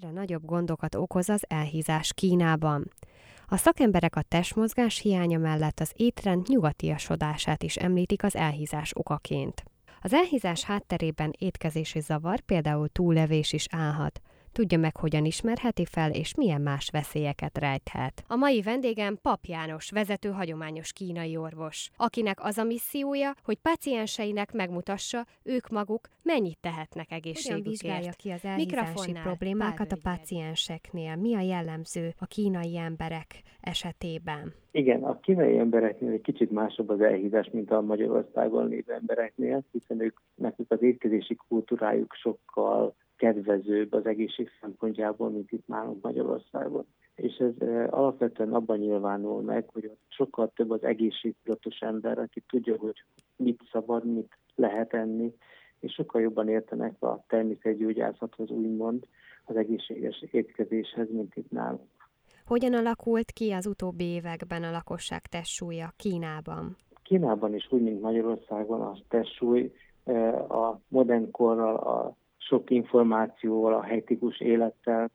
Egyre nagyobb gondokat okoz az elhízás Kínában. A szakemberek a testmozgás hiánya mellett az étrend nyugatiasodását is említik az elhízás okaként. Az elhízás hátterében étkezési zavar, például túllevés is állhat. Tudja meg, hogyan ismerheti fel, és milyen más veszélyeket rejthet. A mai vendégem Pap János, vezető hagyományos kínai orvos, akinek az a missziója, hogy pacienseinek megmutassa, ők maguk mennyit tehetnek egészségükért. Hogyan vizsgálja ki az elhízási problémákat a pacienseknél? Mi a jellemző a kínai emberek esetében? Igen, a kínai embereknél egy kicsit másabb az elhízás, mint a Magyarországon lévő embereknél, hiszen ők, nekik az étkezési kultúrájuk sokkal kedvezőbb az egészség szempontjából, mint itt nálunk Magyarországon. És ez alapvetően abban nyilvánul meg, hogy sokkal több az egészségtudatos ember, aki tudja, hogy mit szabad, mit lehet enni, és sokkal jobban értenek a természetgyógyászathoz, úgymond az egészséges étkezéshez, mint itt nálunk. Hogyan alakult ki az utóbbi években a lakosság testsúlya Kínában? Kínában is úgy, mint Magyarországon a testsúly a modern korral, a sok információval, a helytikus élettel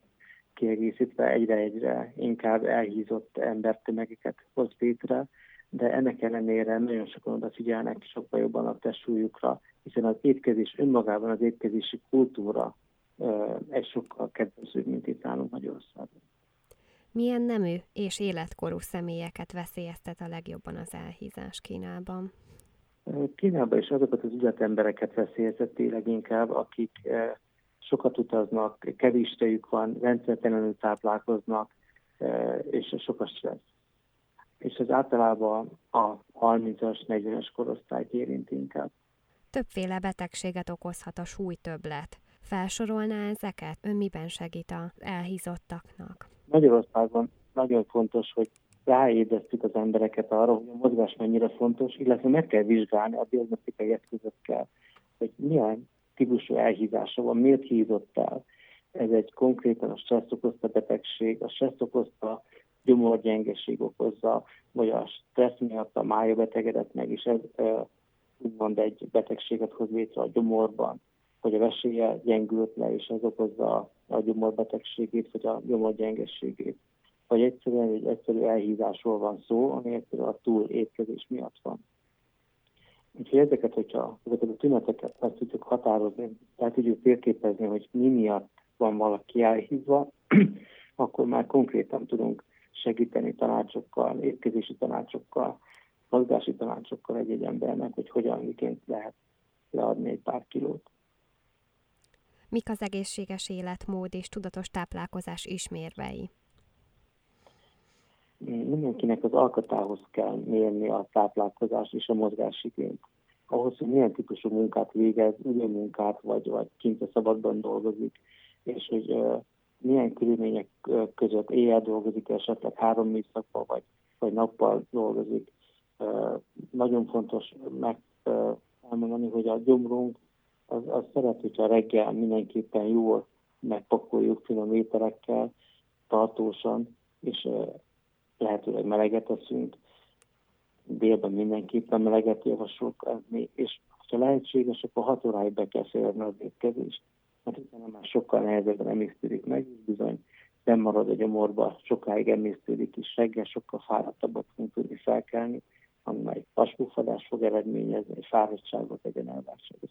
kiegészítve egyre-egyre inkább elhízott embertömegeket hoz létre, de ennek ellenére nagyon sokan odafigyelnek sokkal jobban a testsúlyukra, hiszen az étkezés önmagában, az étkezési kultúra egy sokkal kedvezőbb, mint itt nálunk Magyarországon. Milyen nemű és életkorú személyeket veszélyeztet a legjobban az elhízás Kínában? Kínában is azokat az üzletembereket veszélyezteti leginkább, akik eh, sokat utaznak, kevés tejük van, rendszertelenül táplálkoznak, eh, és sok a stressz. És ez általában a 30-as, 40-es korosztályt érint inkább. Többféle betegséget okozhat a súlytöbblet. Felsorolná ezeket? Ön miben segít az elhízottaknak? Magyarországon nagyon fontos, hogy ráébresztjük az embereket arra, hogy a mozgás mennyire fontos, illetve meg kell vizsgálni a diagnosztikai eszközökkel, hogy milyen típusú elhízása van, miért hízott el. Ez egy konkrétan a stressz okozta betegség, a stressz okozta gyomorgyengeség okozza, vagy a stressz miatt a mája betegedett meg, és ez úgymond egy betegséget hoz létre a gyomorban, hogy a veséje gyengült le, és ez okozza a gyomorbetegségét, vagy a gyomorgyengességét vagy egyszerűen egy egyszerű elhívásról van szó, ami egyszerűen a túl étkezés miatt van. Úgyhogy ezeket, hogyha ezeket a tüneteket meg tudjuk határozni, tehát tudjuk térképezni, hogy mi miatt van valaki elhívva, akkor már konkrétan tudunk segíteni tanácsokkal, étkezési tanácsokkal, mozgási tanácsokkal egy-egy embernek, hogy hogyan, miként lehet leadni egy pár kilót. Mik az egészséges életmód és tudatos táplálkozás ismérvei? Mindenkinek az alkatához kell mérni a táplálkozás és a mozgásigényt. Ahhoz, hogy milyen típusú munkát végez, ugye munkát, vagy, vagy kint a szabadban dolgozik, és hogy milyen körülmények között éjjel dolgozik, esetleg három műszakban, vagy, vagy nappal dolgozik. Nagyon fontos meg uh, elmondani, hogy a gyomrunk az, az szeret, hogyha reggel mindenképpen jól megpakoljuk finom ételekkel, tartósan, és lehetőleg meleget eszünk, délben mindenképpen meleget javaslok enni, és ha lehetséges, akkor hat óráig be kell férni az étkezést, mert utána már sokkal nehezebben emésztődik meg, és bizony nem marad a gyomorba, sokáig emésztődik, és reggel sokkal fáradtabbat fogunk tudni felkelni, amely vasbúfadás fog eredményezni, és fáradtságot, fog eredményezni.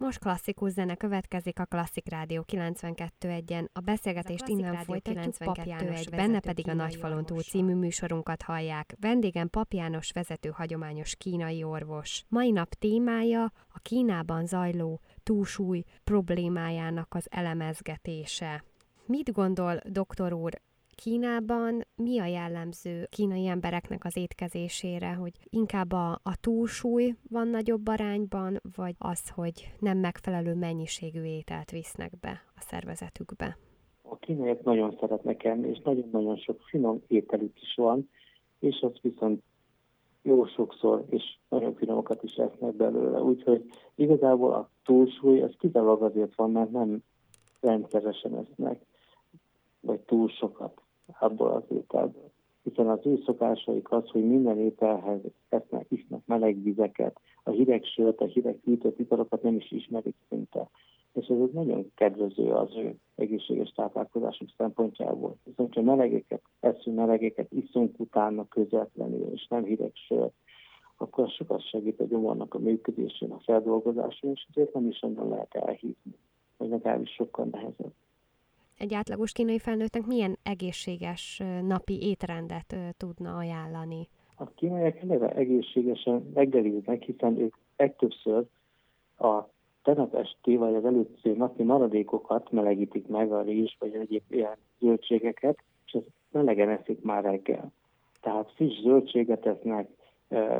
Most klasszikus zene következik a Klasszik Rádió 92.1-en. A beszélgetést a innen folytatjuk Pap János, benne pedig a Nagyfalon túl című műsorunkat hallják. Vendégem Pap János vezető hagyományos kínai orvos. Mai nap témája a Kínában zajló túlsúly problémájának az elemezgetése. Mit gondol, doktor úr, Kínában mi a jellemző kínai embereknek az étkezésére, hogy inkább a, a túlsúly van nagyobb arányban, vagy az, hogy nem megfelelő mennyiségű ételt visznek be a szervezetükbe? A kínaiak nagyon szeretnek enni, és nagyon-nagyon sok finom ételük is van, és az viszont jó sokszor, és nagyon finomokat is esznek belőle. Úgyhogy igazából a túlsúly, az kizárólag azért van, mert nem rendszeresen esznek, vagy túl sokat abból az ételből. Hiszen az ő szokásaik az, hogy minden ételhez esznek, isznak meleg vizeket, a hideg sört, a hideg hűtött italokat nem is ismerik szinte. és ez egy nagyon kedvező az ő egészséges táplálkozásuk szempontjából. Viszont ha melegéket eszünk, melegéket iszunk utána közvetlenül, és nem hideg sört, akkor sokat segít a gyomornak a működésén, a feldolgozásán, és ezért nem is nagyon lehet elhívni, vagy legalábbis sokkal nehezebb. Egy átlagos kínai felnőttnek milyen egészséges napi étrendet tudna ajánlani? A kínaiak eleve egészségesen reggeliznek, hiszen ők legtöbbször a tegnap esti vagy az előző napi maradékokat melegítik meg a rizs vagy egyéb ilyen zöldségeket, és ezt melegen eszik már reggel. Tehát friss zöldséget esznek,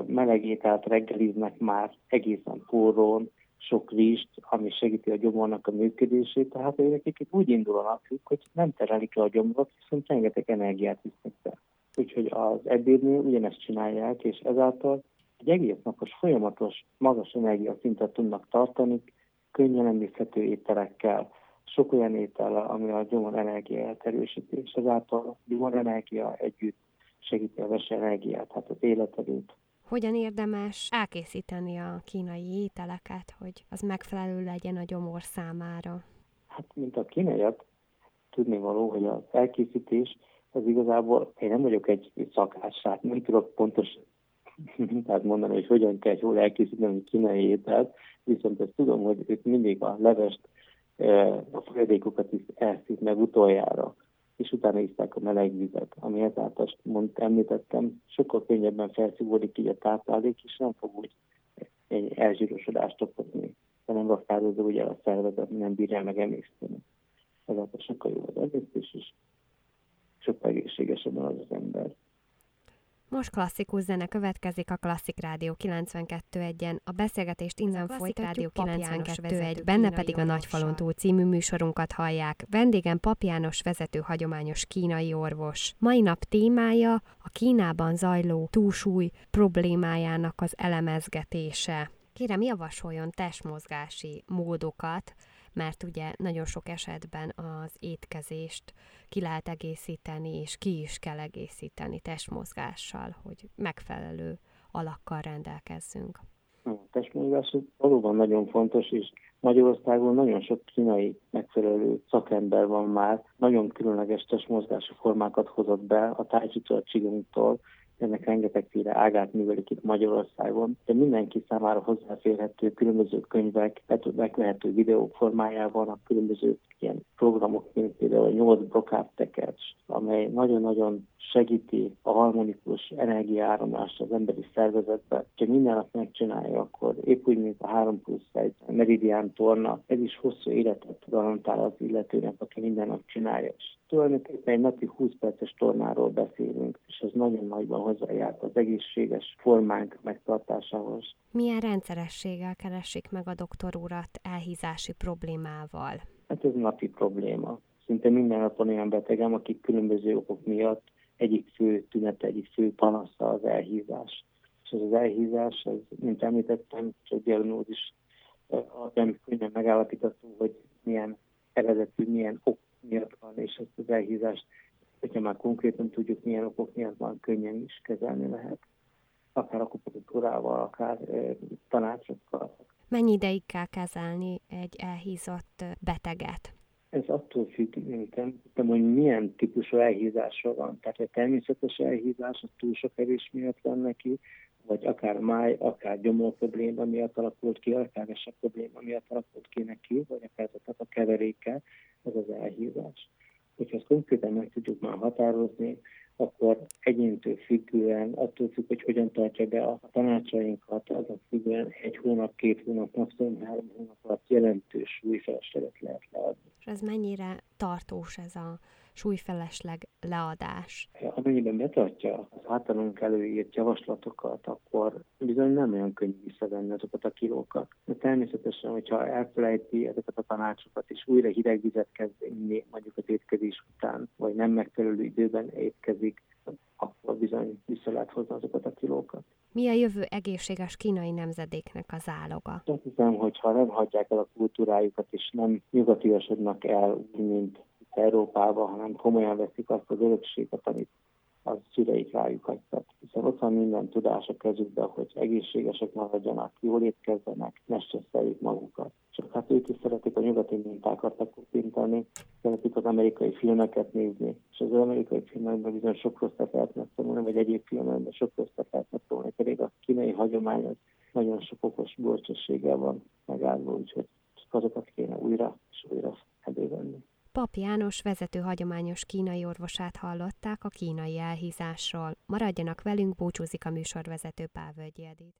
melegételt reggeliznek már egészen forrón, sok rizst, ami segíti a gyomornak a működését, tehát ők úgy indul a napjuk, hogy nem terelik le a gyomorot, viszont rengeteg energiát visznek be. Úgyhogy az ebédnél ugyanezt csinálják, és ezáltal egy egész napos folyamatos, magas energiaszintet tudnak tartani, könnyen emészhető ételekkel, sok olyan étel, ami a gyomor energiáját erősíti, és ezáltal a gyomor energia együtt segíti a vese energiát, tehát az életerőt. Hogyan érdemes elkészíteni a kínai ételeket, hogy az megfelelő legyen a gyomor számára? Hát, mint a kínaiak, tudni való, hogy az elkészítés az igazából, én nem vagyok egy szakács, hát nem tudok pontos tehát mondani, hogy hogyan kell jól elkészíteni a kínai ételt, viszont ezt tudom, hogy ők mindig a levest, e, a folyadékokat is elszik meg utoljára, és utána iszták a meleg vizet, ami ezáltal, mond, említettem, sokkal könnyebben felszívódik így a táplálék, és nem fog úgy egy elzsírosodást okozni, hanem raktározó ugye a szervezet nem bírja meg emészteni. Ezáltal sokkal jobb az egésztés, és sokkal egészségesebben az az ember. Most klasszikus zene következik a Klasszik Rádió 92.1-en. A beszélgetést innen folyt Rádió 92.1, benne pedig a Nagyfalon túl című műsorunkat hallják. Vendégem Pap János vezető hagyományos kínai orvos. Mai nap témája a Kínában zajló túlsúly problémájának az elemezgetése. Kérem, javasoljon testmozgási módokat, mert ugye nagyon sok esetben az étkezést ki lehet egészíteni, és ki is kell egészíteni testmozgással, hogy megfelelő alakkal rendelkezzünk. A testmozgás valóban nagyon fontos, és Magyarországon nagyon sok kínai megfelelő szakember van már, nagyon különleges testmozgási formákat hozott be a tájcsitól, a ennek rengetegféle ágát művelik itt Magyarországon, de mindenki számára hozzáférhető különböző könyvek, megvehető videók formájában a különböző ilyen programok, mint például a 8 Brocard Tekercs, amely nagyon-nagyon segíti a harmonikus energiaáramlást az emberi szervezetbe. Ha minden nap megcsinálja, akkor épp úgy, mint a 3 plusz 1 meridián torna, ez is hosszú életet garantál az illetőnek, aki minden nap csinálja. És tulajdonképpen egy napi 20 perces tornáról beszélünk, és ez nagyon nagyban hozzájárt az egészséges formánk megtartásához. Milyen rendszerességgel keresik meg a doktor urat elhízási problémával? Hát ez napi probléma. Szinte minden napon olyan betegem, akik különböző okok miatt egyik fő tünete, egyik fő panasza az elhízás. És ez az elhízás, ez, mint említettem, csak diagnózis az nem könnyen megállapítható, hogy milyen eredetű, milyen ok miatt van, és ezt az elhízást, hogyha már konkrétan tudjuk, milyen okok miatt van, könnyen is kezelni lehet. Akár akupunktúrával, akár tanácsokkal. Mennyi ideig kell kezelni egy elhízott beteget? Ez attól függ, szerintem, hogy milyen típusú elhízásra van. Tehát a természetes elhízás, a túl sok erős miatt van neki, vagy akár máj, akár gyomor probléma miatt alakult ki, akár esek probléma miatt alakult ki neki, vagy akár a keveréke, ez az elhívás. Hogyha ezt konkrétan meg tudjuk már határozni, akkor egyéntől függően, attól függ, hogy hogyan tartja be a tanácsainkat, azon függően egy hónap, két hónap, maximum három hónap alatt jelentős súlyfelesleget lehet leadni. És ez mennyire tartós ez a súlyfelesleg leadás? Amennyiben betartja az általunk előírt javaslatokat, akkor bizony nem olyan könnyű visszavenni azokat a kilókat. De természetesen, hogyha elfelejti ezeket a tanácsokat, és újra hideg vizet kezd inni, mondjuk az étkezés után, vagy nem megfelelő időben étkezik, akkor bizony vissza lehet hozni azokat a kilókat. Mi a jövő egészséges kínai nemzedéknek az áloga? Azt hiszem, hogy ha nem hagyják el a kultúrájukat, és nem nyugatiasodnak el, mint Európába, hanem komolyan veszik azt az örökséget, amit az szüleik rájuk hagytak. Hiszen ott van minden tudás a kezükben, hogy egészségesek maradjanak, jól étkezzenek, ne stresszeljük magukat. Csak hát ők is szeretik a nyugati mintákat lekopintani, szeretik az amerikai filmeket nézni, és az amerikai filmekben bizony sok rosszat lehet megtanulni, vagy egyéb filmekben sok rosszat lehet megtanulni, pedig a kínai hagyomány az nagyon sok okos bölcsességgel van megállva, úgyhogy azokat kéne újra és újra elővenni. Pap János vezető hagyományos kínai orvosát hallották a kínai elhízásról. Maradjanak velünk, búcsúzik a műsorvezető Pál Edith.